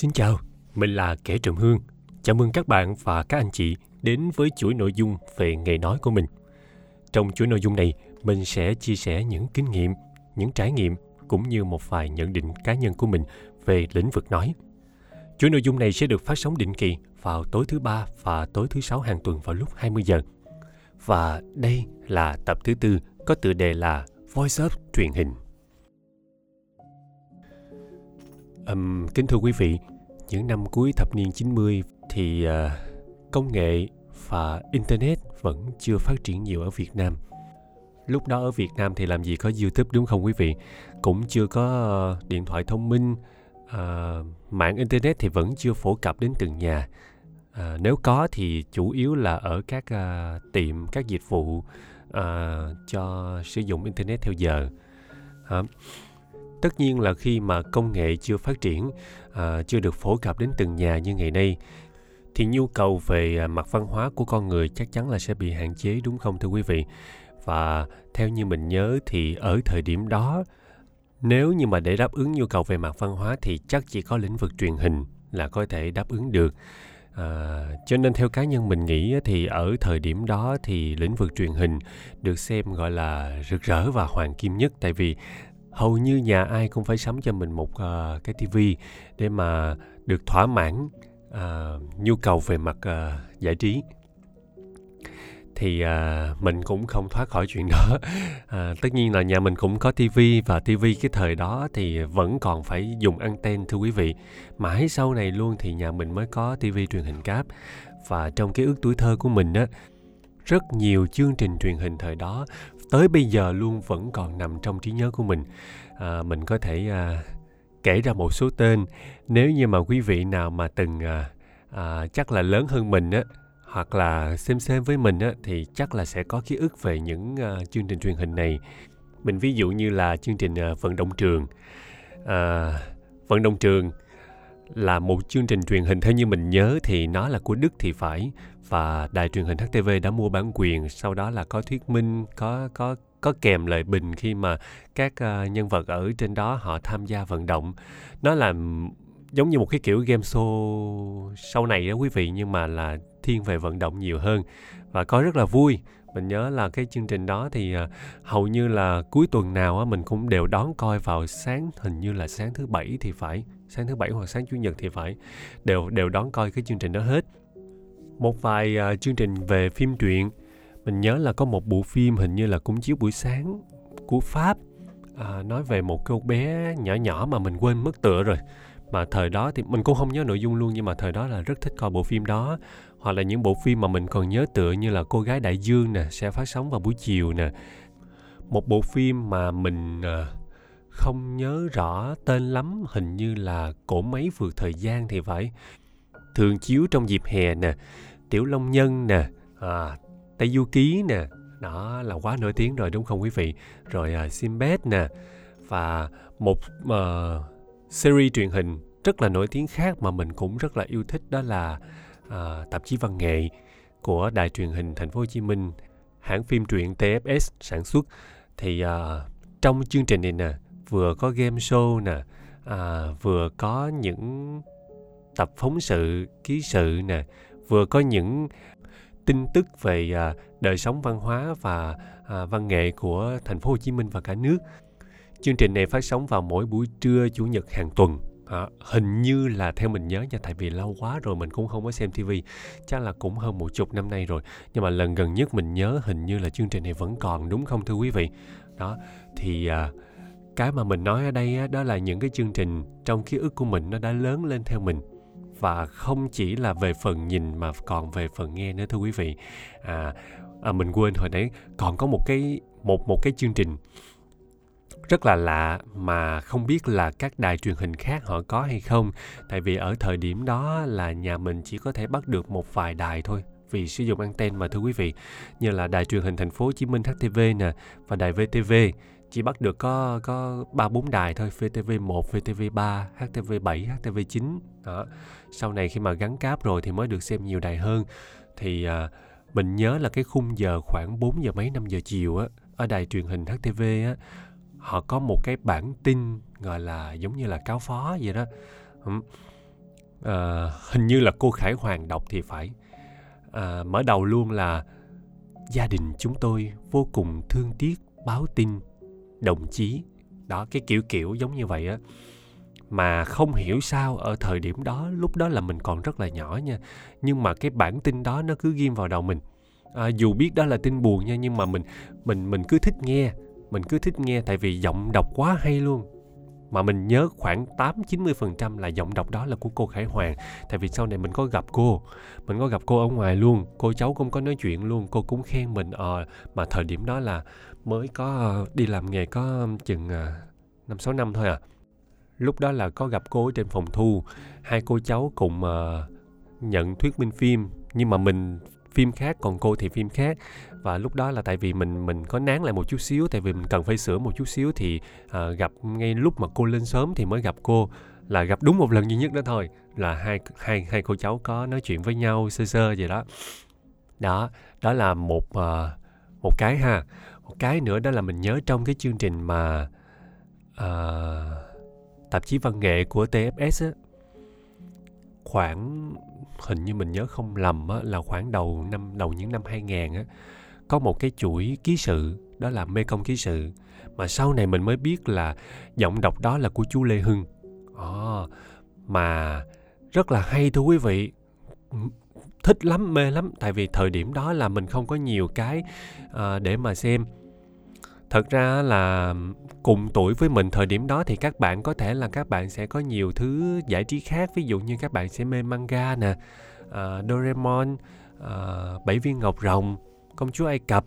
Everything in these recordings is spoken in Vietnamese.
Xin chào, mình là Kẻ Trầm Hương. Chào mừng các bạn và các anh chị đến với chuỗi nội dung về nghề nói của mình. Trong chuỗi nội dung này, mình sẽ chia sẻ những kinh nghiệm, những trải nghiệm cũng như một vài nhận định cá nhân của mình về lĩnh vực nói. Chuỗi nội dung này sẽ được phát sóng định kỳ vào tối thứ ba và tối thứ sáu hàng tuần vào lúc 20 giờ. Và đây là tập thứ tư có tựa đề là Voice Up truyền hình. Um, kính thưa quý vị, những năm cuối thập niên 90 thì uh, công nghệ và internet vẫn chưa phát triển nhiều ở Việt Nam. Lúc đó ở Việt Nam thì làm gì có YouTube đúng không quý vị? Cũng chưa có uh, điện thoại thông minh, uh, mạng internet thì vẫn chưa phổ cập đến từng nhà. Uh, nếu có thì chủ yếu là ở các uh, tiệm, các dịch vụ uh, cho sử dụng internet theo giờ. Uh, tất nhiên là khi mà công nghệ chưa phát triển à, chưa được phổ cập đến từng nhà như ngày nay thì nhu cầu về à, mặt văn hóa của con người chắc chắn là sẽ bị hạn chế đúng không thưa quý vị? Và theo như mình nhớ thì ở thời điểm đó nếu như mà để đáp ứng nhu cầu về mặt văn hóa thì chắc chỉ có lĩnh vực truyền hình là có thể đáp ứng được. À, cho nên theo cá nhân mình nghĩ thì ở thời điểm đó thì lĩnh vực truyền hình được xem gọi là rực rỡ và hoàng kim nhất. Tại vì hầu như nhà ai cũng phải sắm cho mình một uh, cái tivi để mà được thỏa mãn uh, nhu cầu về mặt uh, giải trí. Thì à, mình cũng không thoát khỏi chuyện đó. À, tất nhiên là nhà mình cũng có tivi và tivi cái thời đó thì vẫn còn phải dùng anten thưa quý vị. Mãi sau này luôn thì nhà mình mới có tivi truyền hình cáp. Và trong cái ước tuổi thơ của mình á rất nhiều chương trình truyền hình thời đó tới bây giờ luôn vẫn còn nằm trong trí nhớ của mình. À, mình có thể à, kể ra một số tên. Nếu như mà quý vị nào mà từng à, à, chắc là lớn hơn mình á hoặc là xem xem với mình á thì chắc là sẽ có ký ức về những à, chương trình truyền hình này. Mình ví dụ như là chương trình à, vận động trường. À, vận động trường là một chương trình truyền hình theo như mình nhớ thì nó là của Đức thì phải và đài truyền hình HTV đã mua bản quyền sau đó là có thuyết minh có có có kèm lời bình khi mà các uh, nhân vật ở trên đó họ tham gia vận động. Nó là giống như một cái kiểu game show sau này đó quý vị nhưng mà là thiên về vận động nhiều hơn và có rất là vui. Mình nhớ là cái chương trình đó thì uh, hầu như là cuối tuần nào á mình cũng đều đón coi vào sáng hình như là sáng thứ bảy thì phải sáng thứ bảy hoặc sáng chủ nhật thì phải đều đều đón coi cái chương trình đó hết một vài uh, chương trình về phim truyện. Mình nhớ là có một bộ phim hình như là cũng chiếu buổi sáng của pháp. À, nói về một cô bé nhỏ nhỏ mà mình quên mất tựa rồi. Mà thời đó thì mình cũng không nhớ nội dung luôn nhưng mà thời đó là rất thích coi bộ phim đó. Hoặc là những bộ phim mà mình còn nhớ tựa như là cô gái đại dương nè sẽ phát sóng vào buổi chiều nè. Một bộ phim mà mình à, không nhớ rõ tên lắm hình như là cổ máy vượt thời gian thì phải. Thường chiếu trong dịp hè nè tiểu long nhân nè à, tây du ký nè. Đó là quá nổi tiếng rồi đúng không quý vị? Rồi à, Sinbad nè. Và một uh, series truyền hình rất là nổi tiếng khác mà mình cũng rất là yêu thích đó là uh, tạp chí văn nghệ của đài truyền hình thành phố Hồ Chí Minh. Hãng phim truyện TFS sản xuất. Thì uh, trong chương trình này nè vừa có game show nè à, vừa có những tập phóng sự ký sự nè vừa có những tin tức về à, đời sống văn hóa và à, văn nghệ của thành phố Hồ Chí Minh và cả nước. Chương trình này phát sóng vào mỗi buổi trưa chủ nhật hàng tuần. À, hình như là theo mình nhớ nha tại vì lâu quá rồi mình cũng không có xem tivi chắc là cũng hơn một chục năm nay rồi nhưng mà lần gần nhất mình nhớ hình như là chương trình này vẫn còn đúng không thưa quý vị đó thì à, cái mà mình nói ở đây á, đó là những cái chương trình trong ký ức của mình nó đã lớn lên theo mình và không chỉ là về phần nhìn mà còn về phần nghe nữa thưa quý vị. À, à mình quên hồi nãy còn có một cái một một cái chương trình rất là lạ mà không biết là các đài truyền hình khác họ có hay không. Tại vì ở thời điểm đó là nhà mình chỉ có thể bắt được một vài đài thôi vì sử dụng anten mà thưa quý vị. Như là đài truyền hình thành phố Hồ Chí Minh HTV nè và đài VTV chỉ bắt được có có ba bốn đài thôi VTV1, VTV3, HTV7, HTV9 đó. Sau này khi mà gắn cáp rồi thì mới được xem nhiều đài hơn. Thì à, mình nhớ là cái khung giờ khoảng 4 giờ mấy 5 giờ chiều á ở đài truyền hình HTV á họ có một cái bản tin gọi là giống như là cáo phó vậy đó. À, hình như là cô khải hoàng đọc thì phải. À, mở đầu luôn là gia đình chúng tôi vô cùng thương tiếc báo tin đồng chí. Đó cái kiểu kiểu giống như vậy á. Mà không hiểu sao ở thời điểm đó lúc đó là mình còn rất là nhỏ nha nhưng mà cái bản tin đó nó cứ ghim vào đầu mình. À, dù biết đó là tin buồn nha nhưng mà mình mình mình cứ thích nghe mình cứ thích nghe tại vì giọng đọc quá hay luôn mà mình nhớ khoảng 8 90% là giọng đọc đó là của cô Khải Hoàng. Tại vì sau này mình có gặp cô mình có gặp cô ở ngoài luôn cô cháu cũng có nói chuyện luôn cô cũng khen mình ờ à, mà thời điểm đó là mới có ờ, đi làm nghề có chừng ờ, năm sáu năm thôi à. Lúc đó là có gặp cô ở trên phòng thu hai cô cháu cùng uh, nhận thuyết minh phim. Nhưng mà mình phim khác còn cô thì phim khác và lúc đó là tại vì mình mình có nán lại một chút xíu tại vì mình cần phải sửa một chút xíu thì à, gặp ngay lúc mà cô lên sớm thì mới gặp cô. Là gặp đúng một lần duy nhất đó thôi là hai hai hai cô cháu có nói chuyện với nhau sơ sơ vậy đó. Đó đó là một uh, một cái ha. Một cái nữa đó là mình nhớ trong cái chương trình mà uh, tạp chí văn nghệ của TFS á, khoảng hình như mình nhớ không lầm á, là khoảng đầu năm đầu những năm 2000 á có một cái chuỗi ký sự đó là Mê Công ký sự. Mà sau này mình mới biết là giọng đọc đó là của chú Lê Hưng. À, mà rất là hay thưa quý vị. Thích lắm, mê lắm. Tại vì thời điểm đó là mình không có nhiều cái à, để mà xem. Thật ra là cùng tuổi với mình thời điểm đó thì các bạn có thể là các bạn sẽ có nhiều thứ giải trí khác. Ví dụ như các bạn sẽ mê manga nè uh, Doraemon uh, bảy viên ngọc rồng công chúa ai cập.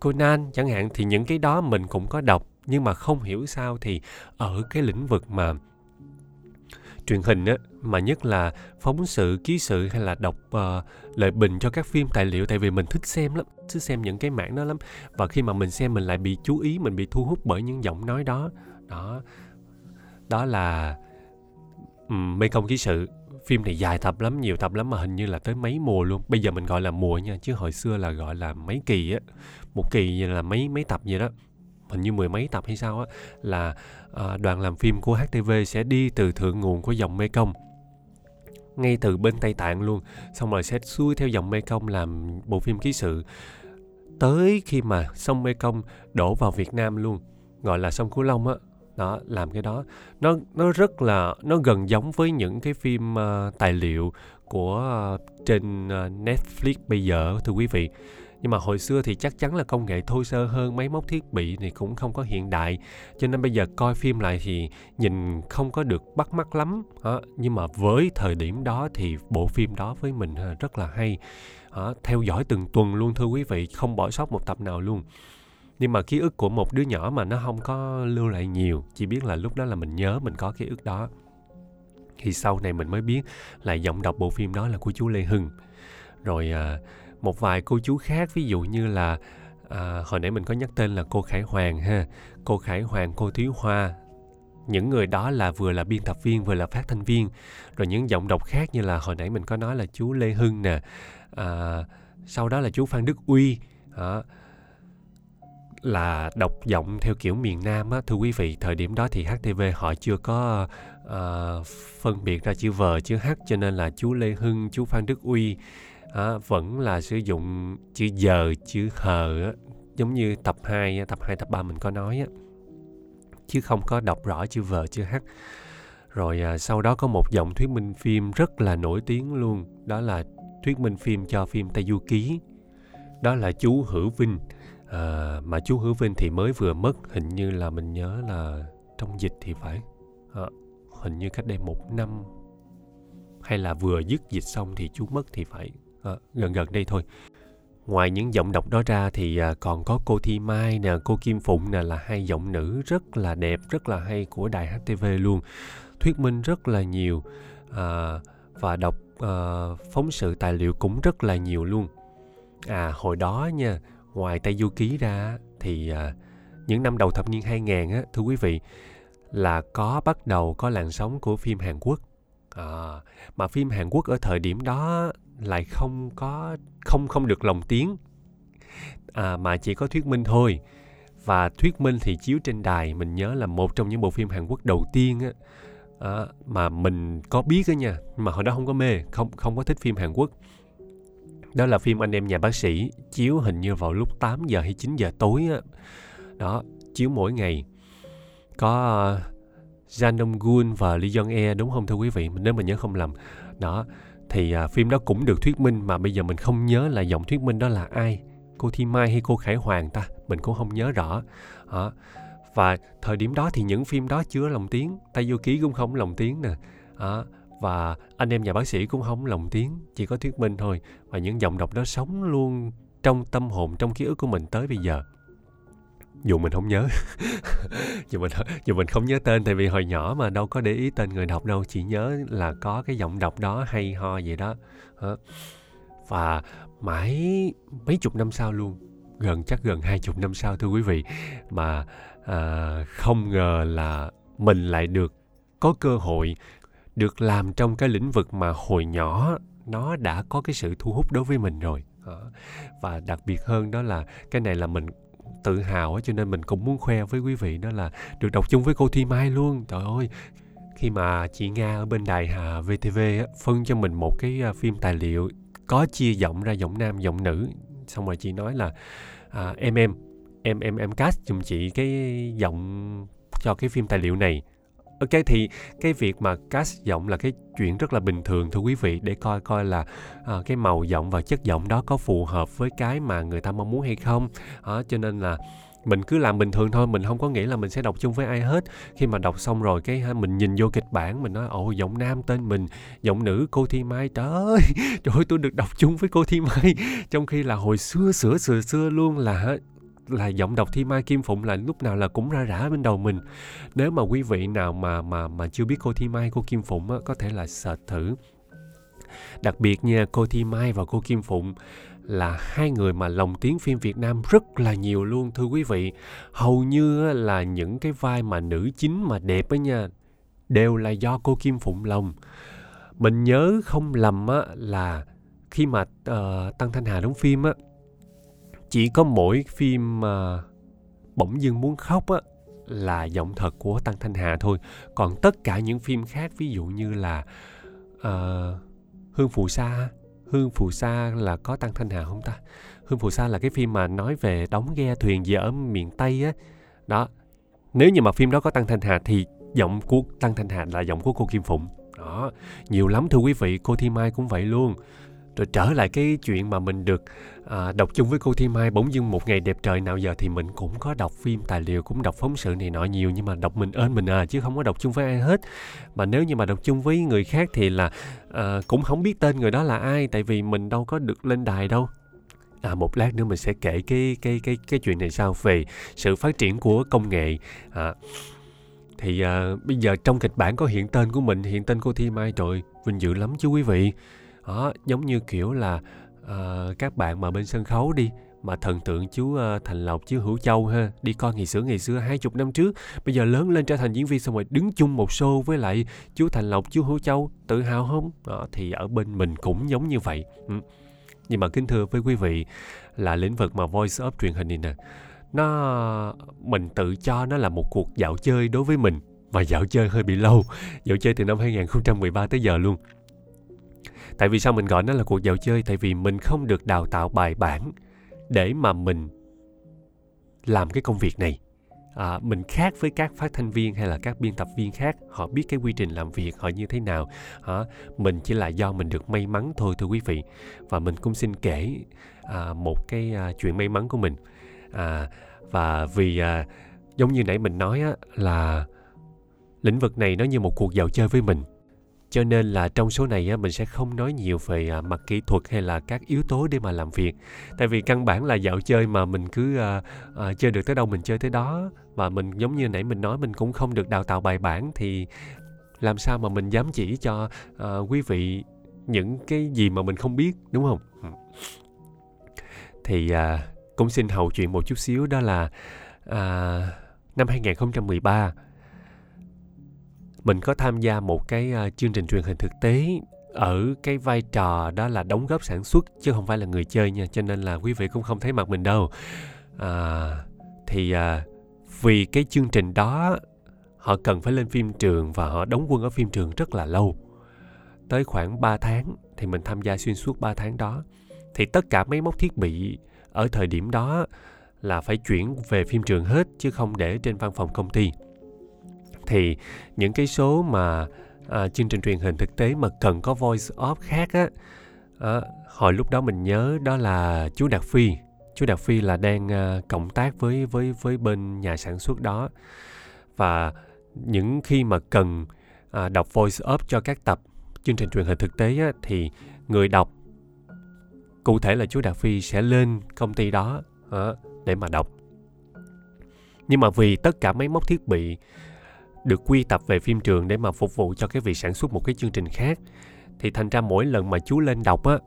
Conan chẳng hạn thì những cái đó mình cũng có đọc nhưng mà không hiểu sao thì ở cái lĩnh vực mà truyền hình á mà nhất là phóng sự ký sự hay là đọc uh, lời bình cho các phim tài liệu tại vì mình thích xem lắm thích xem những cái mảng đó lắm. Và khi mà mình xem mình lại bị chú ý mình bị thu hút bởi những giọng nói đó. Đó. Đó là um, mê công ký sự phim này dài tập lắm nhiều tập lắm mà hình như là tới mấy mùa luôn. Bây giờ mình gọi là mùa nha chứ hồi xưa là gọi là mấy kỳ á. Một kỳ như là mấy mấy tập vậy đó. Hình như mười mấy tập hay sao á là à, đoàn làm phim của HTV sẽ đi từ thượng nguồn của dòng Mê Công ngay từ bên Tây Tạng luôn. Xong rồi sẽ xuôi theo dòng Mê Công làm bộ phim ký sự. Tới khi mà sông Mê Công đổ vào Việt Nam luôn gọi là sông Cửu Long á đó làm cái đó nó nó rất là nó gần giống với những cái phim uh, tài liệu của uh, trên uh, Netflix bây giờ thưa quý vị nhưng mà hồi xưa thì chắc chắn là công nghệ thô sơ hơn máy móc thiết bị thì cũng không có hiện đại cho nên bây giờ coi phim lại thì nhìn không có được bắt mắt lắm đó. nhưng mà với thời điểm đó thì bộ phim đó với mình rất là hay đó. theo dõi từng tuần luôn thưa quý vị không bỏ sót một tập nào luôn nhưng mà ký ức của một đứa nhỏ mà nó không có lưu lại nhiều chỉ biết là lúc đó là mình nhớ mình có ký ức đó. Thì sau này mình mới biết là giọng đọc bộ phim đó là của chú lê hưng. Rồi à, một vài cô chú khác ví dụ như là à, hồi nãy mình có nhắc tên là cô khải hoàng ha. Cô khải hoàng cô thúy hoa. Những người đó là vừa là biên tập viên vừa là phát thanh viên. Rồi những giọng đọc khác như là hồi nãy mình có nói là chú lê hưng nè. À, sau đó là chú phan đức uy. À, là đọc giọng theo kiểu miền Nam á. Thưa quý vị thời điểm đó thì HTV họ chưa có uh, phân biệt ra chữ V chữ H cho nên là chú Lê Hưng chú Phan Đức Uy uh, vẫn là sử dụng chữ giờ chữ hờ á, giống như tập 2 tập 2 tập 3 mình có nói á. Chứ không có đọc rõ chữ V chữ H. Rồi à, sau đó có một giọng thuyết minh phim rất là nổi tiếng luôn. Đó là thuyết minh phim cho phim Tây Du Ký đó là chú Hữu Vinh à, mà chú Hữu Vinh thì mới vừa mất hình như là mình nhớ là trong dịch thì phải. À, hình như cách đây một năm. Hay là vừa dứt dịch xong thì chú mất thì phải. À, gần gần đây thôi. Ngoài những giọng đọc đó ra thì à, còn có cô Thi Mai nè cô Kim Phụng nè là hai giọng nữ rất là đẹp rất là hay của đài HTV luôn. Thuyết minh rất là nhiều à, và đọc à, phóng sự tài liệu cũng rất là nhiều luôn. À hồi đó nha ngoài Tây Du Ký ra thì à, những năm đầu thập niên 2000 á, thưa quý vị là có bắt đầu có làn sóng của phim Hàn Quốc. À, mà phim Hàn Quốc ở thời điểm đó lại không có không không được lồng tiếng. À, mà chỉ có thuyết minh thôi. Và thuyết minh thì chiếu trên đài mình nhớ là một trong những bộ phim Hàn Quốc đầu tiên á, à, mà mình có biết đó nha mà hồi đó không có mê không không có thích phim Hàn Quốc đó là phim anh em nhà bác sĩ chiếu hình như vào lúc 8 giờ hay 9 giờ tối á. Đó chiếu mỗi ngày. Có ờ, Jan Dong Gun và Lee Jong E đúng không thưa quý vị? Nếu mà nhớ không lầm. Đó thì à, phim đó cũng được thuyết minh mà bây giờ mình không nhớ là giọng thuyết minh đó là ai. Cô Thi Mai hay cô Khải Hoàng ta? Mình cũng không nhớ rõ. Đó. và thời điểm đó thì những phim đó chứa lồng tiếng. Tây Du Ký cũng không lồng tiếng nè. Đó và anh em nhà bác sĩ cũng không lồng tiếng chỉ có thuyết minh thôi. Và những giọng đọc đó sống luôn trong tâm hồn trong ký ức của mình tới bây giờ. Dù mình không nhớ. Dù mình dù mình không nhớ tên tại vì hồi nhỏ mà đâu có để ý tên người đọc đâu chỉ nhớ là có cái giọng đọc đó hay ho vậy đó. Ờ. Và mãi mấy chục năm sau luôn gần chắc gần hai chục năm sau thưa quý vị mà à, không ngờ là mình lại được có cơ hội được làm trong cái lĩnh vực mà hồi nhỏ nó đã có cái sự thu hút đối với mình rồi. Và đặc biệt hơn đó là cái này là mình tự hào cho nên mình cũng muốn khoe với quý vị đó là được đọc chung với cô Thi Mai luôn. Trời ơi khi mà chị Nga ở bên đài hà VTV phân cho mình một cái à, phim tài liệu có chia giọng ra giọng nam giọng nữ. Xong rồi chị nói là à, em em em em em cast giùm chị cái giọng cho cái phim tài liệu này ok thì cái việc mà cast giọng là cái chuyện rất là bình thường thưa quý vị để coi coi là à, cái màu giọng và chất giọng đó có phù hợp với cái mà người ta mong muốn hay không. À, cho nên là mình cứ làm bình thường thôi mình không có nghĩ là mình sẽ đọc chung với ai hết. Khi mà đọc xong rồi cái ha mình nhìn vô kịch bản mình nói ồ giọng nam tên mình giọng nữ cô thi mai. Trời ơi trời ơi tôi được đọc chung với cô thi mai. Trong khi là hồi xưa sửa sửa xưa luôn là là giọng đọc thi mai kim phụng là lúc nào là cũng ra rã bên đầu mình nếu mà quý vị nào mà mà mà chưa biết cô thi mai cô kim phụng á, có thể là search thử đặc biệt nha cô thi mai và cô kim phụng là hai người mà lồng tiếng phim Việt Nam rất là nhiều luôn thưa quý vị. Hầu như là những cái vai mà nữ chính mà đẹp ấy nha đều là do cô Kim Phụng lồng. Mình nhớ không lầm á là khi mà uh, Tăng Thanh Hà đóng phim á chỉ có mỗi phim uh, bỗng dưng muốn khóc á là giọng thật của Tăng Thanh Hà thôi. Còn tất cả những phim khác ví dụ như là uh, Hương Phù Sa Hương Phù Sa là có Tăng Thanh Hà không ta? Hương Phù Sa là cái phim mà nói về đóng ghe thuyền gì ở miền Tây á. Đó. Nếu như mà phim đó có Tăng Thanh Hà thì giọng của Tăng Thanh Hà là giọng của cô Kim Phụng. Đó. Nhiều lắm thưa quý vị, cô Thi Mai cũng vậy luôn rồi trở lại cái chuyện mà mình được à, đọc chung với cô Thi Mai bỗng dưng một ngày đẹp trời nào giờ thì mình cũng có đọc phim tài liệu cũng đọc phóng sự này nọ nhiều nhưng mà đọc mình ơn mình à chứ không có đọc chung với ai hết. Mà nếu như mà đọc chung với người khác thì là à, cũng không biết tên người đó là ai tại vì mình đâu có được lên đài đâu. À, một lát nữa mình sẽ kể cái cái cái cái chuyện này sao về sự phát triển của công nghệ. À, thì à, bây giờ trong kịch bản có hiện tên của mình hiện tên cô Thi Mai rồi vinh dự lắm chứ quý vị đó giống như kiểu là uh, các bạn mà bên sân khấu đi mà thần tượng chú uh, Thành Lộc chú Hữu Châu ha đi coi ngày xưa ngày xưa hai chục năm trước. Bây giờ lớn lên trở thành diễn viên xong rồi đứng chung một show với lại chú Thành Lộc chú Hữu Châu tự hào không? Đó, thì ở bên mình cũng giống như vậy. Ừ. nhưng mà kính thưa với quý vị là lĩnh vực mà voice up truyền hình này nè nó mình tự cho nó là một cuộc dạo chơi đối với mình. Và dạo chơi hơi bị lâu dạo chơi từ năm 2013 tới giờ luôn tại vì sao mình gọi nó là cuộc dạo chơi? Tại vì mình không được đào tạo bài bản để mà mình làm cái công việc này. À, mình khác với các phát thanh viên hay là các biên tập viên khác. Họ biết cái quy trình làm việc họ như thế nào. À, mình chỉ là do mình được may mắn thôi thưa quý vị. Và mình cũng xin kể à, một cái à, chuyện may mắn của mình. À, và vì à, giống như nãy mình nói á, là lĩnh vực này nó như một cuộc dạo chơi với mình cho nên là trong số này á, mình sẽ không nói nhiều về à, mặt kỹ thuật hay là các yếu tố để mà làm việc. Tại vì căn bản là dạo chơi mà mình cứ à, à, chơi được tới đâu mình chơi tới đó. Và mình giống như nãy mình nói mình cũng không được đào tạo bài bản thì làm sao mà mình dám chỉ cho à, quý vị những cái gì mà mình không biết đúng không? Ừ. Thì à, cũng xin hậu chuyện một chút xíu đó là à, năm 2013 mình có tham gia một cái à, chương trình truyền hình thực tế ở cái vai trò đó là đóng góp sản xuất chứ không phải là người chơi nha cho nên là quý vị cũng không thấy mặt mình đâu. À, thì à, vì cái chương trình đó họ cần phải lên phim trường và họ đóng quân ở phim trường rất là lâu. Tới khoảng 3 tháng thì mình tham gia xuyên suốt 3 tháng đó. Thì tất cả máy móc thiết bị ở thời điểm đó là phải chuyển về phim trường hết chứ không để trên văn phòng công ty thì những cái số mà à, chương trình truyền hình thực tế mà cần có voice off khác á à, hồi lúc đó mình nhớ đó là chú Đạt Phi. Chú Đạt Phi là đang à, cộng tác với với với bên nhà sản xuất đó. Và những khi mà cần à, đọc voice off cho các tập chương trình truyền hình thực tế á, thì người đọc cụ thể là chú Đạt Phi sẽ lên công ty đó à, để mà đọc. Nhưng mà vì tất cả máy móc thiết bị được quy tập về phim trường để mà phục vụ cho cái việc sản xuất một cái chương trình khác. Thì thành ra mỗi lần mà chú lên đọc á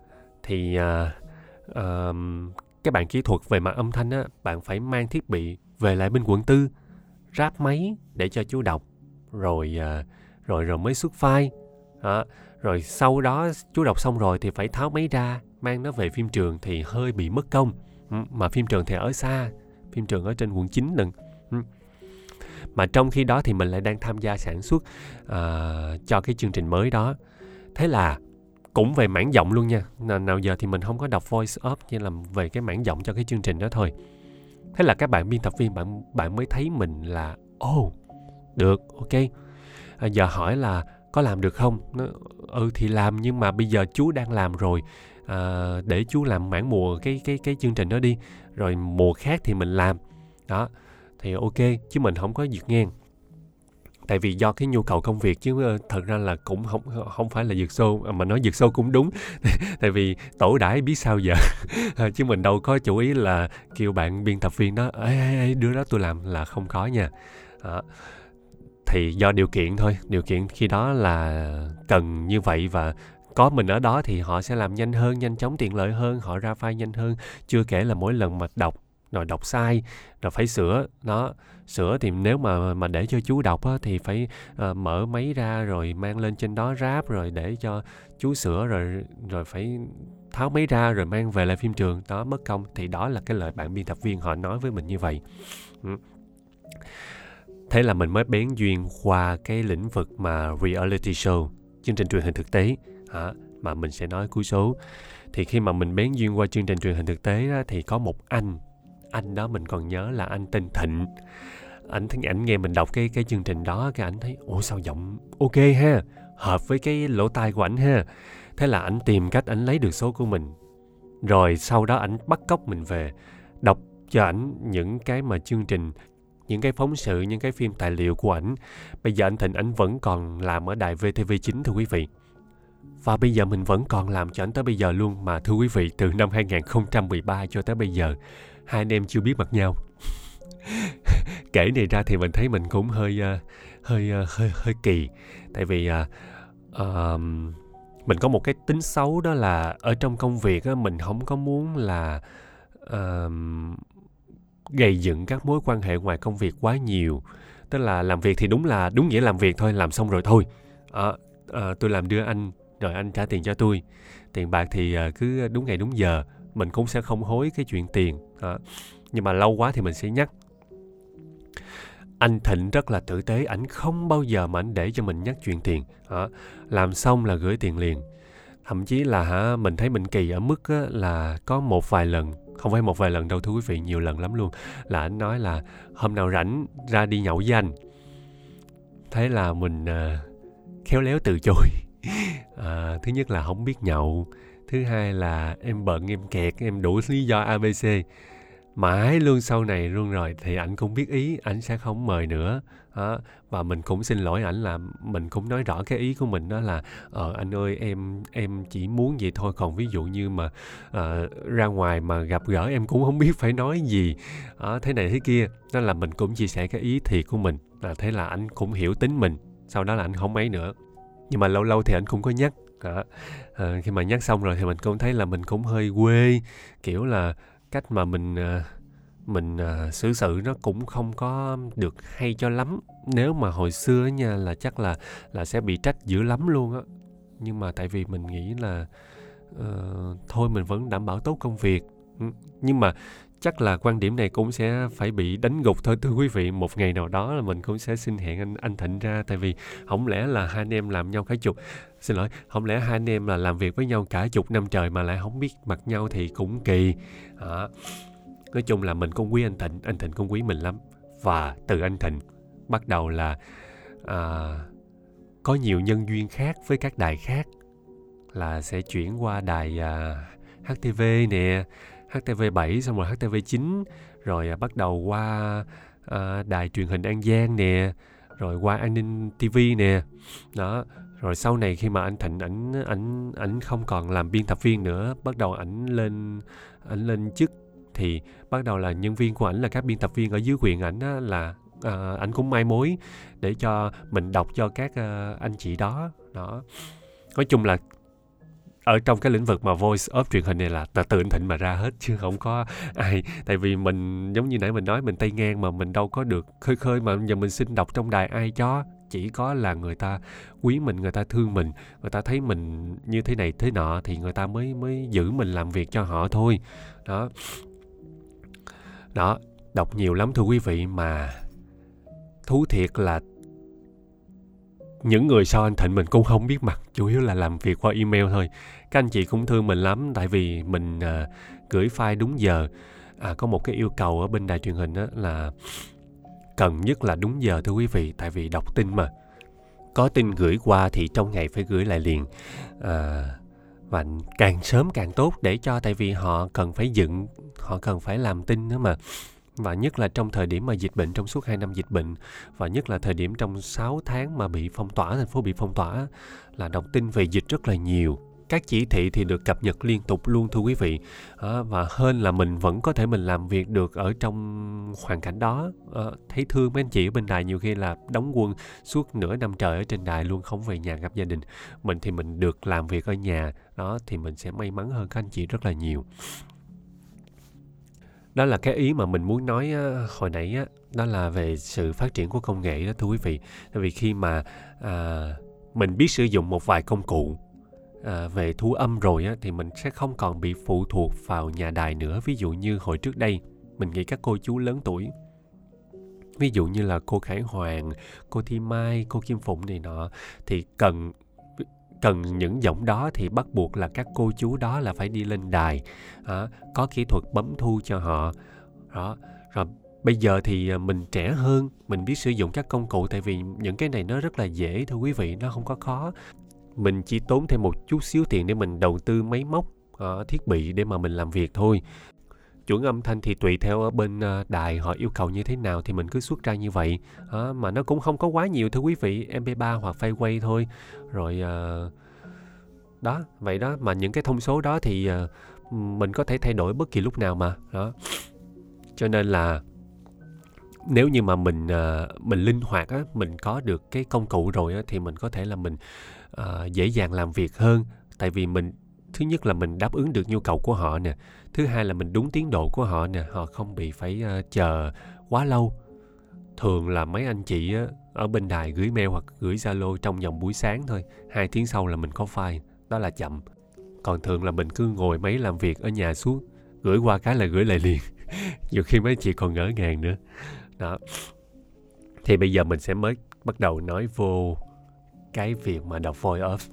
thì à, à, các bạn kỹ thuật về mặt âm thanh á bạn phải mang thiết bị về lại bên quận tư ráp máy để cho chú đọc. Rồi à, rồi rồi mới xuất file. À, rồi sau đó chú đọc xong rồi thì phải tháo máy ra mang nó về phim trường thì hơi bị mất công. Mà phim trường thì ở xa phim trường ở trên quận 9 đừng mà trong khi đó thì mình lại đang tham gia sản xuất uh, cho cái chương trình mới đó. Thế là cũng về mảng giọng luôn nha. Nào, giờ thì mình không có đọc voice up như là về cái mảng giọng cho cái chương trình đó thôi. Thế là các bạn biên tập viên bạn bạn mới thấy mình là ô oh, được ok. À, giờ hỏi là có làm được không? Nó, ừ thì làm nhưng mà bây giờ chú đang làm rồi. À, để chú làm mảng mùa cái cái cái chương trình đó đi. Rồi mùa khác thì mình làm. Đó thì ok chứ mình không có dược ngang. Tại vì do cái nhu cầu công việc chứ ờ, thật ra là cũng không không phải là dược sâu à, mà nói dược sâu cũng đúng. Tại vì tổ đãi biết sao giờ. Ờ, chứ mình đâu có chủ ý là kêu bạn biên tập viên đó ê, ê, ê đứa đó tôi làm. Là không có nha. À, thì do điều kiện thôi điều kiện khi đó là cần như vậy và có mình ở đó thì họ sẽ làm nhanh hơn nhanh chóng tiện lợi hơn họ ra file nhanh hơn. Chưa kể là mỗi lần mà đọc rồi đọc sai rồi phải sửa. Nó sửa thì nếu mà mà để cho chú đọc á, thì phải uh, mở máy ra rồi mang lên trên đó ráp rồi để cho chú sửa rồi rồi phải tháo máy ra rồi mang về lại phim trường. Đó mất công. Thì đó là cái lời bạn biên tập viên họ nói với mình như vậy. Thế là mình mới bén duyên qua cái lĩnh vực mà reality show chương trình truyền hình thực tế. Hả mà mình sẽ nói cuối số. Thì khi mà mình bén duyên qua chương trình truyền hình thực tế đó, thì có một anh anh đó mình còn nhớ là anh tên thịnh. Anh thấy ảnh nghe mình đọc cái cái chương trình đó, cái ảnh thấy, ủa, sao giọng ok ha? Hợp với cái lỗ tai của ảnh ha? Thế là ảnh tìm cách ảnh lấy được số của mình. Rồi sau đó ảnh bắt cóc mình về, đọc cho ảnh những cái mà chương trình, những cái phóng sự, những cái phim tài liệu của ảnh. Bây giờ anh thịnh ảnh vẫn còn làm ở đài VTV9 thưa quý vị. Và bây giờ mình vẫn còn làm cho ảnh tới bây giờ luôn mà, thưa quý vị, từ năm 2013 cho tới bây giờ hai anh em chưa biết mặt nhau. Kể này ra thì mình thấy mình cũng hơi uh, hơi uh, hơi hơi kỳ. Tại vì uh, uh, mình có một cái tính xấu đó là ở trong công việc á, mình không có muốn là uh, gây dựng các mối quan hệ ngoài công việc quá nhiều. Tức là làm việc thì đúng là đúng nghĩa làm việc thôi làm xong rồi thôi. À, à, tôi làm đưa anh rồi anh trả tiền cho tôi. Tiền bạc thì uh, cứ đúng ngày đúng giờ mình cũng sẽ không hối cái chuyện tiền à, nhưng mà lâu quá thì mình sẽ nhắc. Anh thịnh rất là tử tế ảnh không bao giờ mà ảnh để cho mình nhắc chuyện tiền à, làm xong là gửi tiền liền. Thậm chí là hả mình thấy mình kỳ ở mức á, là có một vài lần không phải một vài lần đâu thưa quý vị nhiều lần lắm luôn là anh nói là hôm nào rảnh ra đi nhậu với anh. Thế là mình à, khéo léo từ chối. À, thứ nhất là không biết nhậu thứ hai là em bận em kẹt em đủ lý do abc mãi luôn sau này luôn rồi thì ảnh cũng biết ý ảnh sẽ không mời nữa đó. và mình cũng xin lỗi ảnh là mình cũng nói rõ cái ý của mình đó là ờ anh ơi em em chỉ muốn vậy thôi còn ví dụ như mà uh, ra ngoài mà gặp gỡ em cũng không biết phải nói gì đó, thế này thế kia đó là mình cũng chia sẻ cái ý thiệt của mình là thế là anh cũng hiểu tính mình sau đó là anh không ấy nữa nhưng mà lâu lâu thì anh cũng có nhắc đó. À, ờ, khi mà nhắc xong rồi thì mình cũng thấy là mình cũng hơi quê kiểu là cách mà mình ờ, mình uh, xử sự nó cũng không có được hay cho lắm. Nếu mà hồi xưa nha là chắc là là sẽ bị trách dữ lắm luôn á. Nhưng mà tại vì mình nghĩ là uh, thôi mình vẫn đảm bảo tốt công việc. Ừ, nhưng mà chắc là quan điểm này cũng sẽ phải bị đánh gục thôi thưa quý vị. Một ngày nào đó là mình cũng sẽ xin hẹn anh anh thịnh ra tại vì không lẽ là hai anh em làm nhau cái chục. Xin lỗi không lẽ hai anh em là làm việc với nhau cả chục năm trời mà lại không biết mặt nhau thì cũng kỳ. À, nói chung là mình cũng quý anh thịnh anh thịnh cũng quý mình lắm. Và từ anh thịnh bắt đầu là à, có nhiều nhân duyên khác với các đài khác. Là sẽ chuyển qua đài à, HTV nè HTV7 xong rồi HTV9 rồi à, bắt đầu qua à, đài truyền hình An Giang nè rồi qua an ninh TV nè. Đó rồi sau này khi mà anh Thịnh ảnh ảnh ảnh không còn làm biên tập viên nữa bắt đầu ảnh lên ảnh lên chức thì bắt đầu là nhân viên của ảnh là các biên tập viên ở dưới quyền ảnh á, là à, ảnh cũng mai mối để cho mình đọc cho các uh, anh chị đó. Đó. Nói chung là ở trong cái lĩnh vực mà voice of truyền hình này là tự anh thịnh mà ra hết chứ không có ai. Tại vì mình, giống như nãy mình nói, mình tay ngang mà mình đâu có được khơi khơi mà giờ mình xin đọc trong đài ai cho chỉ có là người ta quý mình, người ta thương mình, người ta thấy mình như thế này thế nọ thì người ta mới mới giữ mình làm việc cho họ thôi. Đó. Đó, đọc nhiều lắm thưa quý vị mà thú thiệt là những người sau anh Thịnh mình cũng không biết mặt chủ yếu là làm việc qua email thôi. Các anh chị cũng thương mình lắm tại vì mình à, gửi file đúng giờ. À, có một cái yêu cầu ở bên đài truyền hình đó là cần nhất là đúng giờ thưa quý vị tại vì đọc tin mà. Có tin gửi qua thì trong ngày phải gửi lại liền. À, và càng sớm càng tốt để cho tại vì họ cần phải dựng họ cần phải làm tin nữa mà và nhất là trong thời điểm mà dịch bệnh trong suốt 2 năm dịch bệnh và nhất là thời điểm trong 6 tháng mà bị phong tỏa thành phố bị phong tỏa là đọc tin về dịch rất là nhiều. Các chỉ thị thì được cập nhật liên tục luôn thưa quý vị. À, và hơn là mình vẫn có thể mình làm việc được ở trong hoàn cảnh đó. À, thấy thương mấy anh chị ở bên đài nhiều khi là đóng quân suốt nửa năm trời ở trên đài luôn không về nhà gặp gia đình. Mình thì mình được làm việc ở nhà đó thì mình sẽ may mắn hơn các anh chị rất là nhiều đó là cái ý mà mình muốn nói á, hồi nãy á, đó là về sự phát triển của công nghệ đó thưa quý vị. Tại vì khi mà à, mình biết sử dụng một vài công cụ à, về thu âm rồi á, thì mình sẽ không còn bị phụ thuộc vào nhà đài nữa. Ví dụ như hồi trước đây mình nghĩ các cô chú lớn tuổi ví dụ như là cô Khải Hoàng, cô Thi Mai, cô Kim Phụng này nọ thì cần cần những giọng đó thì bắt buộc là các cô chú đó là phải đi lên đài à, có kỹ thuật bấm thu cho họ. Đó rồi bây giờ thì à, mình trẻ hơn mình biết sử dụng các công cụ tại vì những cái này nó rất là dễ thưa quý vị nó không có khó. Mình chỉ tốn thêm một chút xíu tiền để mình đầu tư máy móc uh, thiết bị để mà mình làm việc thôi chuẩn âm thanh thì tùy theo ở bên ờ, đài họ yêu cầu như thế nào thì mình cứ xuất ra như vậy. À, mà nó cũng không có quá nhiều thưa quý vị mp3 hoặc file quay thôi. Rồi à, đó vậy đó. Mà những cái thông số đó thì à, mình có thể thay đổi bất kỳ lúc nào mà. Đó. Cho nên là nếu như mà mình à, mình linh hoạt á mình có được cái công cụ rồi á thì mình có thể là mình à, dễ dàng làm việc hơn. Tại vì mình thứ nhất là mình đáp ứng được nhu cầu của họ nè thứ hai là mình đúng tiến độ của họ nè họ không bị phải uh, chờ quá lâu. Thường là mấy anh chị á, ở bên đài gửi mail hoặc gửi zalo trong vòng buổi sáng thôi hai tiếng sau là mình có file đó là chậm. Còn thường là mình cứ ngồi máy làm việc ở nhà suốt gửi qua cái là gửi lại liền. Nhiều khi mấy chị còn ngỡ ngàng nữa. Đó. Thì bây giờ mình sẽ mới bắt đầu nói vô cái việc mà đọc voice off.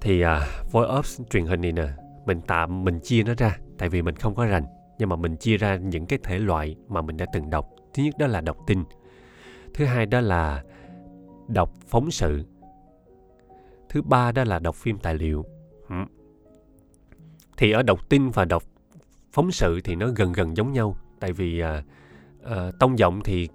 Thì uh, voice off truyền hình này nè mình tạm mình chia nó ra tại vì mình không có rành nhưng mà mình chia ra những cái thể loại mà mình đã từng đọc. Thứ nhất đó là đọc tin thứ hai đó là đọc phóng sự thứ ba đó là đọc phim tài liệu. Thì ở đọc tin và đọc phóng sự thì nó gần gần giống nhau tại vì à, à, tông giọng thì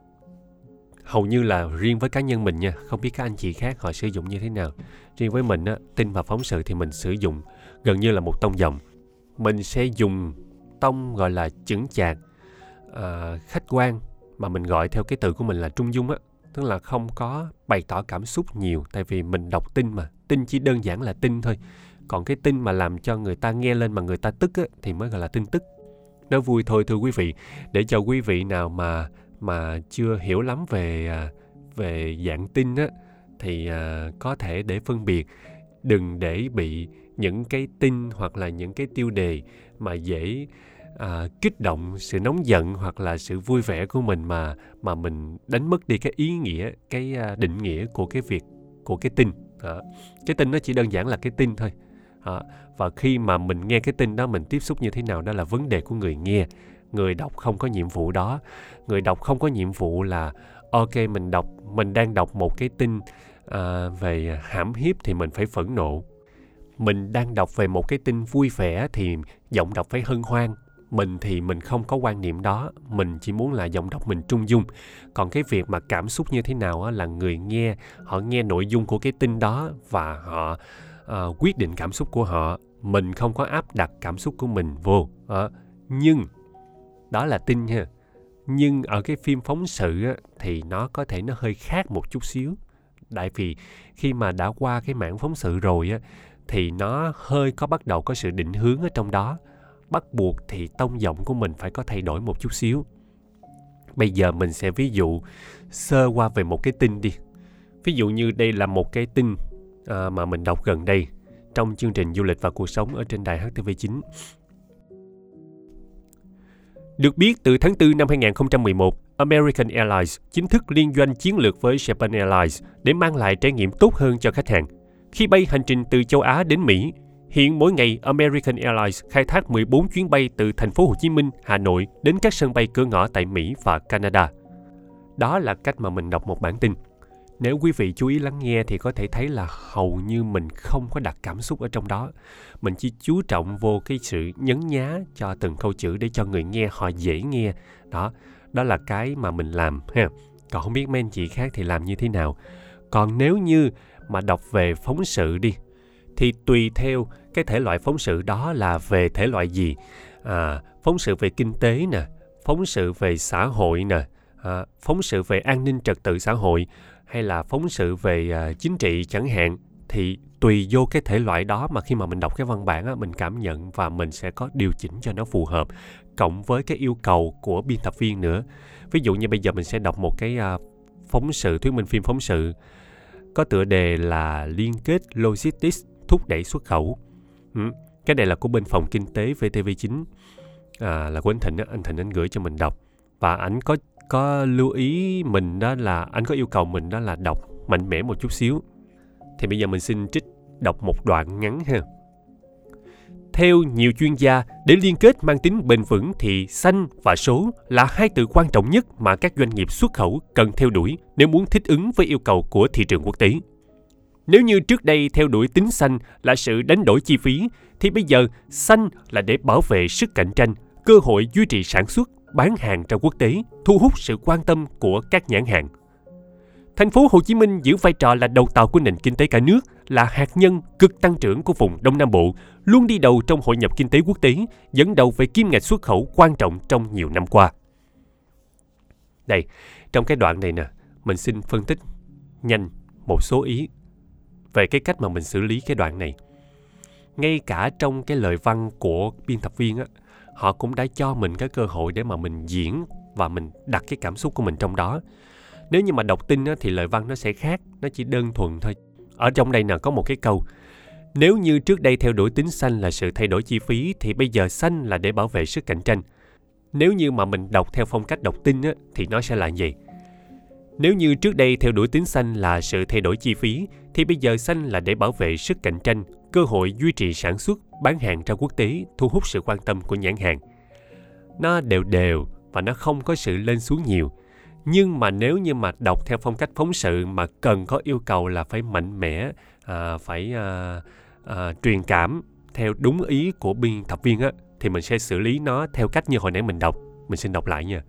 hầu như là riêng với cá nhân mình nha không biết các anh chị khác họ sử dụng như thế nào. Riêng với mình á, tin và phóng sự thì mình sử dụng gần như là một tông giọng mình sẽ dùng tông gọi là chững chạc à, khách quan mà mình gọi theo cái từ của mình là trung dung á. Tức là không có bày tỏ cảm xúc nhiều tại vì mình đọc tin mà. Tin chỉ đơn giản là tin thôi. Còn cái tin mà làm cho người ta nghe lên mà người ta tức á, thì mới gọi là tin tức. Nó vui thôi thưa quý vị. Để cho quý vị nào mà mà chưa hiểu lắm về à, về dạng tin á thì à, có thể để phân biệt. Đừng để bị những cái tin hoặc là những cái tiêu đề mà dễ à, kích động sự nóng giận hoặc là sự vui vẻ của mình mà mà mình đánh mất đi cái ý nghĩa cái à, định nghĩa của cái việc của cái tin. À, cái tin nó chỉ đơn giản là cái tin thôi. À, và khi mà mình nghe cái tin đó mình tiếp xúc như thế nào đó là vấn đề của người nghe. Người đọc không có nhiệm vụ đó. Người đọc không có nhiệm vụ là ok mình đọc mình đang đọc một cái tin à, về hãm hiếp thì mình phải phẫn nộ mình đang đọc về một cái tin vui vẻ thì giọng đọc phải hân hoan. Mình thì mình không có quan niệm đó. Mình chỉ muốn là giọng đọc mình trung dung. Còn cái việc mà cảm xúc như thế nào á, là người nghe họ nghe nội dung của cái tin đó và họ uh, quyết định cảm xúc của họ. Mình không có áp đặt cảm xúc của mình vô. Uh, nhưng đó là tin ha nhưng ở cái phim phóng sự á, thì nó có thể nó hơi khác một chút xíu. Tại vì khi mà đã qua cái mảng phóng sự rồi á thì nó hơi có bắt đầu có sự định hướng ở trong đó. Bắt buộc thì tông giọng của mình phải có thay đổi một chút xíu. Bây giờ mình sẽ ví dụ sơ qua về một cái tin đi. Ví dụ như đây là một cái tin à, mà mình đọc gần đây trong chương trình du lịch và cuộc sống ở trên đài HTV9 được biết, từ tháng 4 năm 2011, American Airlines chính thức liên doanh chiến lược với Japan Airlines để mang lại trải nghiệm tốt hơn cho khách hàng. Khi bay hành trình từ châu Á đến Mỹ, hiện mỗi ngày American Airlines khai thác 14 chuyến bay từ thành phố Hồ Chí Minh, Hà Nội đến các sân bay cửa ngõ tại Mỹ và Canada. Đó là cách mà mình đọc một bản tin. Nếu quý vị chú ý lắng nghe thì có thể thấy là hầu như mình không có đặt cảm xúc ở trong đó. Mình chỉ chú trọng vô cái sự nhấn nhá cho từng câu chữ để cho người nghe họ dễ nghe. Đó đó là cái mà mình làm ha. Còn không biết mấy anh chị khác thì làm như thế nào. Còn nếu như mà đọc về phóng sự đi. Thì tùy theo cái thể loại phóng sự đó là về thể loại gì. À, phóng sự về kinh tế nè phóng sự về xã hội nè à, phóng sự về an ninh trật tự xã hội hay là phóng sự về à, chính trị chẳng hạn thì tùy vô cái thể loại đó mà khi mà mình đọc cái văn bản á, mình cảm nhận và mình sẽ có điều chỉnh cho nó phù hợp cộng với cái yêu cầu của biên tập viên nữa. Ví dụ như bây giờ mình sẽ đọc một cái à, phóng sự thuyết minh phim phóng sự có tựa đề là liên kết logistics thúc đẩy xuất khẩu. Ừ. cái này là của bên phòng kinh tế VTV9 à, là của anh Thịnh anh Thịnh anh gửi cho mình đọc. Và anh có có lưu ý mình đó là anh có yêu cầu mình đó là đọc mạnh mẽ một chút xíu. Thì bây giờ mình xin trích đọc một đoạn ngắn ha theo nhiều chuyên gia để liên kết mang tính bền vững thì xanh và số là hai từ quan trọng nhất mà các doanh nghiệp xuất khẩu cần theo đuổi nếu muốn thích ứng với yêu cầu của thị trường quốc tế nếu như trước đây theo đuổi tính xanh là sự đánh đổi chi phí thì bây giờ xanh là để bảo vệ sức cạnh tranh cơ hội duy trì sản xuất bán hàng ra quốc tế, thu hút sự quan tâm của các nhãn hàng. Thành phố Hồ Chí Minh giữ vai trò là đầu tàu của nền kinh tế cả nước, là hạt nhân cực tăng trưởng của vùng Đông Nam Bộ, luôn đi đầu trong hội nhập kinh tế quốc tế, dẫn đầu về kim ngạch xuất khẩu quan trọng trong nhiều năm qua. Đây, trong cái đoạn này nè, mình xin phân tích nhanh một số ý về cái cách mà mình xử lý cái đoạn này. Ngay cả trong cái lời văn của biên tập viên á, họ cũng đã cho mình cái cơ hội để mà mình diễn và mình đặt cái cảm xúc của mình trong đó nếu như mà đọc tin á, thì lời văn nó sẽ khác nó chỉ đơn thuần thôi ở trong đây nè có một cái câu nếu như trước đây theo đuổi tính xanh là sự thay đổi chi phí thì bây giờ xanh là để bảo vệ sức cạnh tranh nếu như mà mình đọc theo phong cách đọc tin á, thì nó sẽ là gì nếu như trước đây theo đuổi tính xanh là sự thay đổi chi phí thì bây giờ xanh là để bảo vệ sức cạnh tranh cơ hội duy trì sản xuất bán hàng ra quốc tế thu hút sự quan tâm của nhãn hàng. Nó đều đều và nó không có sự lên xuống nhiều. Nhưng mà nếu như mà đọc theo phong cách phóng sự mà cần có yêu cầu là phải mạnh mẽ, à, phải à, à, truyền cảm theo đúng ý của biên tập viên á, thì mình sẽ xử lý nó theo cách như hồi nãy mình đọc. Mình xin đọc lại nha.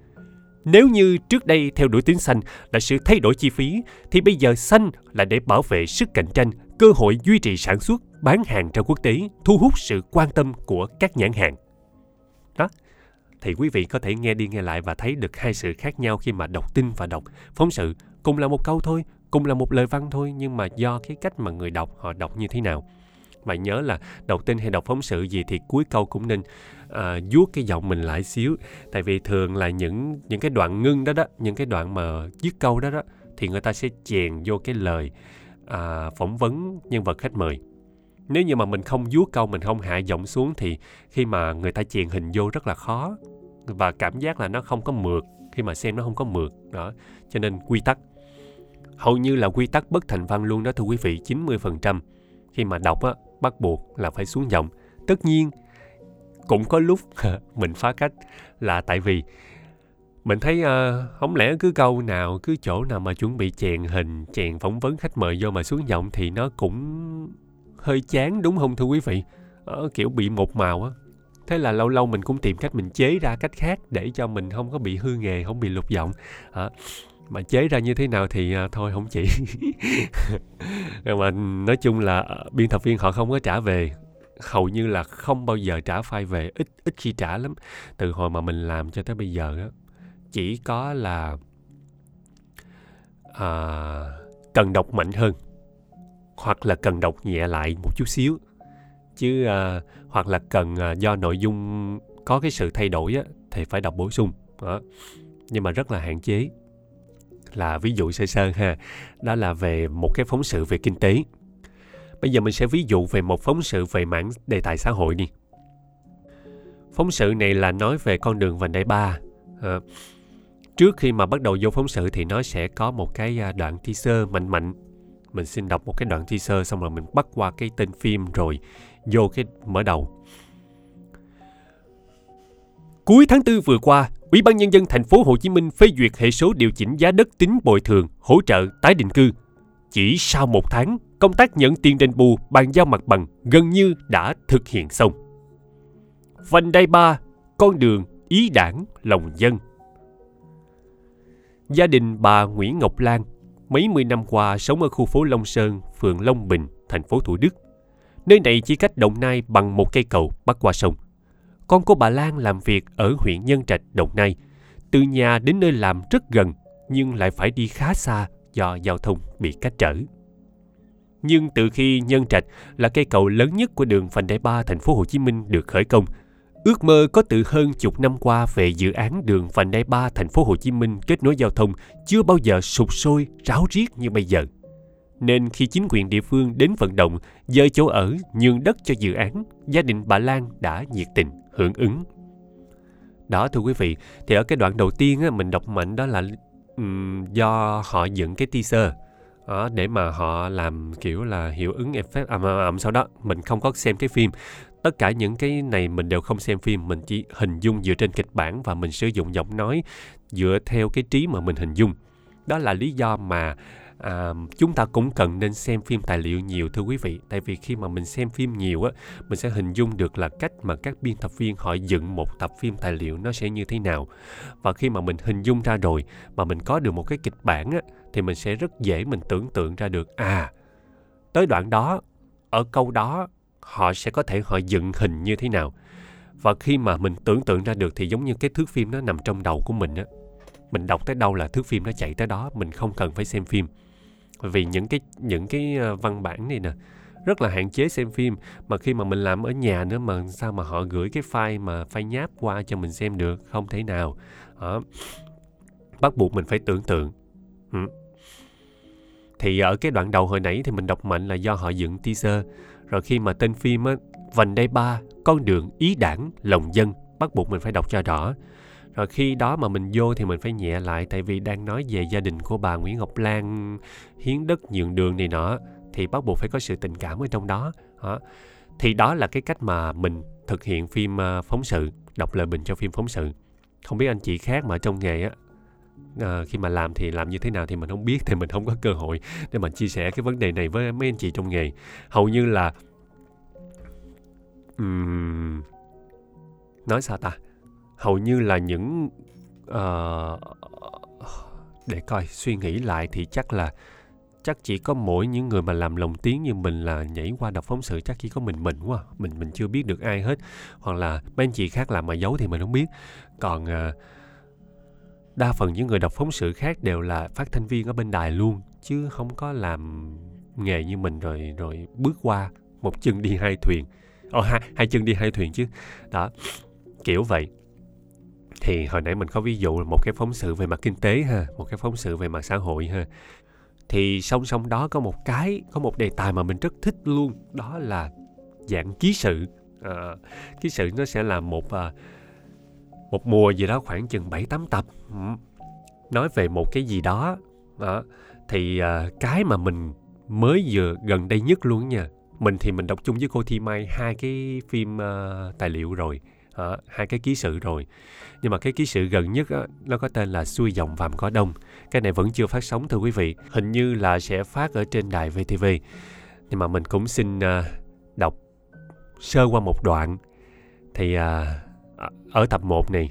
Nếu như trước đây theo đuổi tiếng xanh là sự thay đổi chi phí, thì bây giờ xanh là để bảo vệ sức cạnh tranh, cơ hội duy trì sản xuất, bán hàng ra quốc tế, thu hút sự quan tâm của các nhãn hàng. Thì quý vị có thể nghe đi nghe lại và thấy được hai sự khác nhau khi mà đọc tin và đọc phóng sự. Cùng là một câu thôi, cùng là một lời văn thôi, nhưng mà do cái cách mà người đọc họ đọc như thế nào. Và nhớ là đọc tin hay đọc phóng sự gì thì cuối câu cũng nên à, vuốt cái giọng mình lại xíu tại vì thường là những những cái đoạn ngưng đó đó những cái đoạn mà dứt câu đó đó thì người ta sẽ chèn vô cái lời à, phỏng vấn nhân vật khách mời nếu như mà mình không vuốt câu mình không hạ giọng xuống thì khi mà người ta chèn hình vô rất là khó. Và cảm giác là nó không có mượt khi mà xem nó không có mượt đó. Cho nên quy tắc. Hầu như là quy tắc bất thành văn luôn đó thưa quý vị 90% khi mà đọc á bắt buộc là phải xuống giọng. Tất nhiên cũng có lúc mình phá cách là tại vì mình thấy uh, không lẽ cứ câu nào cứ chỗ nào mà chuẩn bị chèn hình chèn phỏng vấn khách mời vô mà xuống giọng thì nó cũng hơi chán đúng không thưa quý vị? Ở kiểu bị một màu á. Thế là lâu lâu mình cũng tìm cách mình chế ra cách khác để cho mình không có bị hư nghề không bị lục giọng. À, mà chế ra như thế nào thì à, thôi không chỉ. Mà nói chung là ờ, biên tập viên họ không có trả về. Hầu như là không bao giờ trả file về ít ít khi trả lắm. Từ hồi mà mình làm cho tới bây giờ á chỉ có là à, cần đọc mạnh hơn hoặc là cần đọc nhẹ lại một chút xíu. Chứ à, hoặc là cần à, do nội dung có cái sự thay đổi á, thì phải đọc bổ sung. Đó. nhưng mà rất là hạn chế. Là ví dụ sơ sơ ha đó là về một cái phóng sự về kinh tế. Bây giờ mình sẽ ví dụ về một phóng sự về mảng đề tài xã hội đi. Phóng sự này là nói về con đường vành đai ba. À, trước khi mà bắt đầu vô phóng sự thì nó sẽ có một cái à, đoạn teaser mạnh mạnh mình xin đọc một cái đoạn teaser xong rồi mình bắt qua cái tên phim rồi vô cái mở đầu Cuối tháng 4 vừa qua, Ủy ban nhân dân thành phố Hồ Chí Minh phê duyệt hệ số điều chỉnh giá đất tính bồi thường, hỗ trợ tái định cư. Chỉ sau một tháng, công tác nhận tiền đền bù, bàn giao mặt bằng gần như đã thực hiện xong. Vành đai ba, con đường, ý đảng, lòng dân. Gia đình bà Nguyễn Ngọc Lan mấy mươi năm qua sống ở khu phố Long Sơn, phường Long Bình, thành phố Thủ Đức. Nơi này chỉ cách Đồng Nai bằng một cây cầu bắc qua sông. Con của bà Lan làm việc ở huyện Nhân Trạch, Đồng Nai. Từ nhà đến nơi làm rất gần, nhưng lại phải đi khá xa do giao thông bị cách trở. Nhưng từ khi Nhân Trạch là cây cầu lớn nhất của đường vành đai ba thành phố Hồ Chí Minh được khởi công, ước mơ có từ hơn chục năm qua về dự án đường vành đai ba thành phố Hồ Chí Minh kết nối giao thông chưa bao giờ sụp sôi ráo riết như bây giờ. Nên khi chính quyền địa phương đến vận động dời chỗ ở nhường đất cho dự án, gia đình bà Lan đã nhiệt tình hưởng ứng. Đó thưa quý vị, thì ở cái đoạn đầu tiên á, mình đọc mạnh đó là um, do họ dựng cái teaser đó, để mà họ làm kiểu là hiệu ứng effect ầm ầm à, sau đó mình không có xem cái phim tất cả những cái này mình đều không xem phim mình chỉ hình dung dựa trên kịch bản và mình sử dụng giọng nói dựa theo cái trí mà mình hình dung. Đó là lý do mà à, chúng ta cũng cần nên xem phim tài liệu nhiều thưa quý vị. Tại vì khi mà mình xem phim nhiều á mình sẽ hình dung được là cách mà các biên tập viên họ dựng một tập phim tài liệu nó sẽ như thế nào. Và khi mà mình hình dung ra rồi mà mình có được một cái kịch bản á thì mình sẽ rất dễ mình tưởng tượng ra được à tới đoạn đó ở câu đó họ sẽ có thể họ dựng hình như thế nào. Và khi mà mình tưởng tượng ra được thì giống như cái thước phim nó nằm trong đầu của mình á. Mình đọc tới đâu là thước phim nó chạy tới đó, mình không cần phải xem phim. Vì những cái những cái ờ, văn bản này nè, rất là hạn chế xem phim. Mà khi mà mình làm ở nhà nữa mà sao mà họ gửi cái file mà file nháp qua cho mình xem được? Không thể nào. Đó. bắt buộc mình phải tưởng tượng. Ừ. thì ở cái đoạn đầu hồi nãy thì mình đọc mạnh là do họ dựng teaser rồi khi mà tên phim á vành đai ba con đường ý đảng lòng dân bắt buộc mình phải đọc cho rõ rồi khi đó mà mình vô thì mình phải nhẹ lại tại vì đang nói về gia đình của bà Nguyễn Ngọc Lan hiến đất nhường đường này nọ thì bắt buộc phải có sự tình cảm ở trong đó. đó. Thì đó là cái cách mà mình thực hiện phim à, phóng sự, đọc lời bình cho phim phóng sự. Không biết anh chị khác mà trong nghề á à, khi mà làm thì làm như thế nào thì mình không biết thì mình không có cơ hội để mà chia sẻ cái vấn đề này với mấy anh chị trong nghề. Hầu như là um, nói sao ta? Hầu như là những uh, để coi suy nghĩ lại thì chắc là chắc chỉ có mỗi những người mà làm lồng tiếng như mình là nhảy qua đọc phóng sự chắc chỉ có mình mình quá. Mình mình chưa biết được ai hết. Hoặc là mấy anh chị khác làm mà giấu thì mình không biết. Còn uh, đa phần những người đọc phóng sự khác đều là phát thanh viên ở bên đài luôn chứ không có làm nghề như mình rồi rồi bước qua một chân đi hai thuyền. Ồ hai hai chân đi hai thuyền chứ. Đó kiểu vậy. Thì hồi nãy mình có ví dụ là một cái phóng sự về mặt kinh tế ha một cái phóng sự về mặt xã hội ha. Thì song song đó có một cái có một đề tài mà mình rất thích luôn đó là dạng ký sự. À, ký sự nó sẽ là một à, một mùa gì đó khoảng chừng bảy tám tập. Nói về một cái gì đó đó thì à, cái mà mình mới vừa gần đây nhất luôn nha. Mình thì mình đọc chung với cô Thi Mai hai cái phim uh, tài liệu rồi uh, hai cái ký sự rồi. Nhưng mà cái ký sự gần nhất uh, nó có tên là xuôi dòng vàm cỏ đông. Cái này vẫn chưa phát sóng thưa quý vị hình như là sẽ phát ở trên đài VTV nhưng mà mình cũng xin uh, đọc sơ qua một đoạn. Thì uh, ở tập 1 này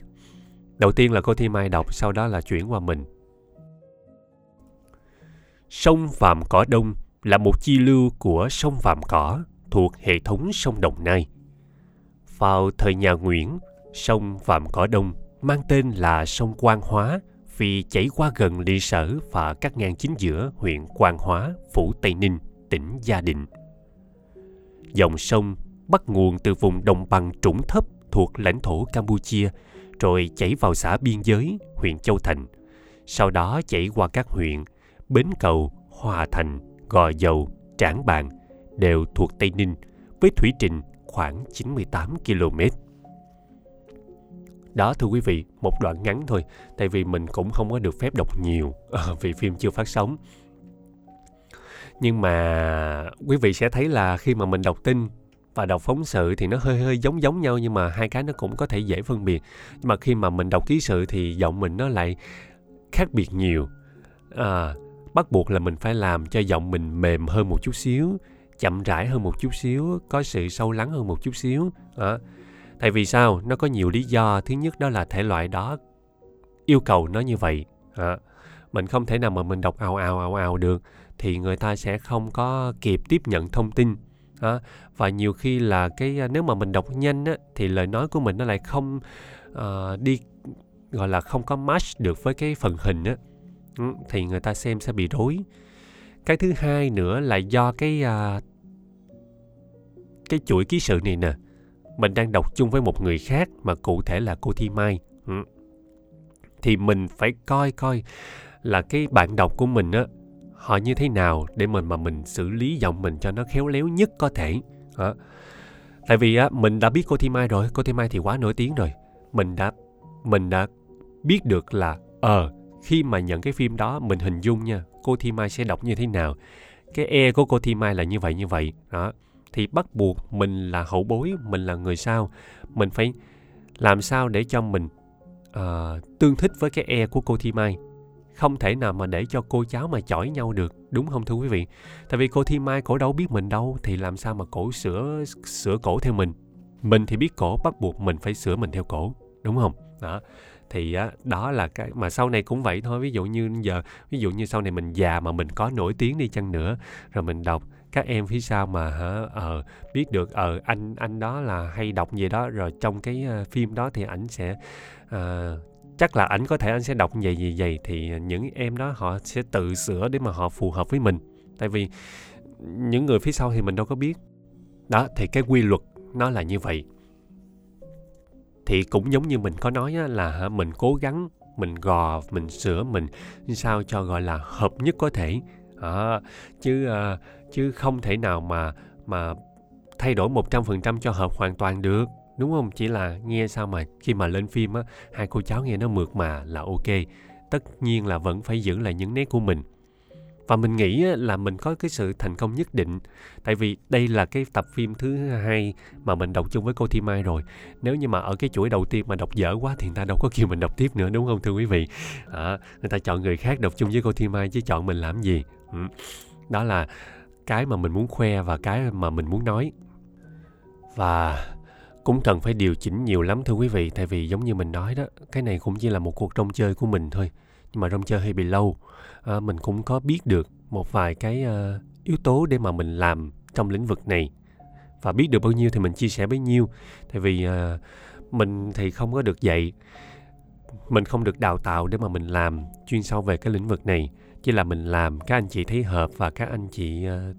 đầu tiên là cô Thi Mai đọc sau đó là chuyển qua mình Sông Vàm Cỏ Đông là một chi lưu của sông Vàm Cỏ thuộc hệ thống sông Đồng Nai. Vào thời nhà Nguyễn, sông Vàm Cỏ Đông mang tên là sông Quang Hóa vì chảy qua gần địa Sở và các ngang chính giữa huyện Quang Hóa, phủ Tây Ninh, tỉnh Gia Định. Dòng sông bắt nguồn từ vùng đồng bằng trũng thấp thuộc lãnh thổ Campuchia, rồi chảy vào xã biên giới, huyện Châu Thành. Sau đó chảy qua các huyện Bến Cầu, Hòa Thành, Gò Dầu, Trảng Bàng đều thuộc Tây Ninh với thủy trình khoảng 98 km. Đó thưa quý vị, một đoạn ngắn thôi, tại vì mình cũng không có được phép đọc nhiều ờ, vì phim chưa phát sóng. Nhưng mà quý vị sẽ thấy là khi mà mình đọc tin và đọc phóng sự thì nó hơi hơi giống giống nhau nhưng mà hai cái nó cũng có thể dễ phân biệt. Nhưng mà khi mà mình đọc ký sự thì giọng mình nó lại khác biệt nhiều. À, bắt buộc là mình phải làm cho giọng mình mềm hơn một chút xíu chậm rãi hơn một chút xíu có sự sâu lắng hơn một chút xíu. À, tại vì sao? Nó có nhiều lý do. Thứ nhất đó là thể loại đó yêu cầu nó như vậy. À, mình không thể nào mà mình đọc ào ào ào ào được thì người ta sẽ không có kịp tiếp nhận thông tin à, và nhiều khi là cái à, nếu mà mình đọc nhanh á, thì lời nói của mình nó lại không uh, đi gọi là không có match được với cái phần hình á. Ừ, thì người ta xem sẽ bị rối. Cái thứ hai nữa là do cái uh, cái chuỗi ký sự này nè. Mình đang đọc chung với một người khác mà cụ thể là cô thi mai. Ừ. Thì mình phải coi coi là cái bạn đọc của mình á họ như thế nào để mình mà mình xử lý giọng mình cho nó khéo léo nhất có thể. Đó. tại vì á mình đã biết cô thi mai rồi cô thi mai thì quá nổi tiếng rồi. Mình đã mình đã biết được là ờ uh, khi mà nhận cái phim đó mình hình dung nha cô Thi Mai sẽ đọc như thế nào. Cái e của cô Thi Mai là như vậy như vậy. Đó. Thì bắt buộc mình là hậu bối mình là người sao mình phải làm sao để cho mình uh, tương thích với cái e của cô Thi Mai không thể nào mà để cho cô cháu mà chỏi nhau được đúng không thưa quý vị? Tại vì cô Thi Mai cổ đâu biết mình đâu thì làm sao mà cổ sửa sửa cổ theo mình? Mình thì biết cổ bắt buộc mình phải sửa mình theo cổ đúng không? Đó thì á, đó là cái mà sau này cũng vậy thôi. Ví dụ như giờ ví dụ như sau này mình già mà mình có nổi tiếng đi chăng nữa rồi mình đọc các em phía sau mà hả ờ biết được ờ anh anh đó là hay đọc gì đó rồi trong cái uh, phim đó thì ảnh sẽ uh, chắc là ảnh có thể anh sẽ đọc vậy gì vậy thì những em đó họ sẽ tự sửa để mà họ phù hợp với mình. Tại vì những người phía sau thì mình đâu có biết. Đó thì cái quy luật nó là như vậy. Thì cũng giống như mình có nói á, là mình cố gắng mình gò mình sửa mình sao cho gọi là hợp nhất có thể. À, chứ à, chứ không thể nào mà mà thay đổi một trăm phần trăm cho hợp hoàn toàn được đúng không? Chỉ là nghe sao mà khi mà lên phim á hai cô cháu nghe nó mượt mà là ok. Tất nhiên là vẫn phải giữ lại những nét của mình. Và mình nghĩ là mình có cái sự thành công nhất định. Tại vì đây là cái tập phim thứ hai mà mình đọc chung với cô Thi Mai rồi. Nếu như mà ở cái chuỗi đầu tiên mà đọc dở quá thì người ta đâu có kêu mình đọc tiếp nữa đúng không thưa quý vị? À, người ta chọn người khác đọc chung với cô Thi Mai chứ chọn mình làm gì? Ừ. đó là cái mà mình muốn khoe và cái mà mình muốn nói. Và cũng cần phải điều chỉnh nhiều lắm thưa quý vị tại vì giống như mình nói đó cái này cũng chỉ là một cuộc trông chơi của mình thôi. Nhưng mà rong chơi hay bị lâu à, mình cũng có biết được một vài cái uh, yếu tố để mà mình làm trong lĩnh vực này. Và biết được bao nhiêu thì mình chia sẻ bấy nhiêu. Tại vì uh, mình thì không có được dạy mình không được đào tạo để mà mình làm chuyên sâu về cái lĩnh vực này. Chỉ là mình làm các anh chị thấy hợp và các anh chị uh,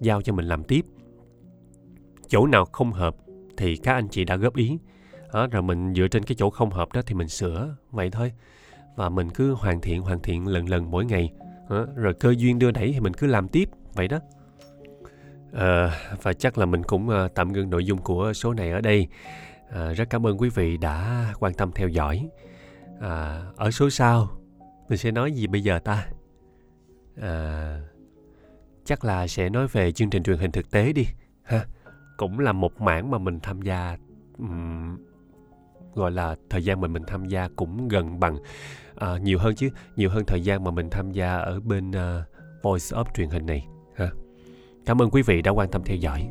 giao cho mình làm tiếp. Chỗ nào không hợp thì các anh chị đã góp ý. Đó, rồi mình dựa trên cái chỗ không hợp đó thì mình sửa vậy thôi. Và mình cứ hoàn thiện hoàn thiện lần lần mỗi ngày. Rồi cơ duyên đưa đẩy thì mình cứ làm tiếp vậy đó. À, và chắc là mình cũng ờ, tạm ngưng nội dung của số này ở đây. À, rất cảm ơn quý vị đã quan tâm theo dõi. À, ở số sau mình sẽ nói gì bây giờ ta? À, chắc là sẽ nói về chương trình truyền hình thực tế đi ha cũng là một mảng mà mình tham gia um, gọi là thời gian mà mình tham gia cũng gần bằng. Uh, nhiều hơn chứ nhiều hơn thời gian mà mình tham gia ở bên uh, voice of truyền hình này ha. Cảm ơn quý vị đã quan tâm theo dõi.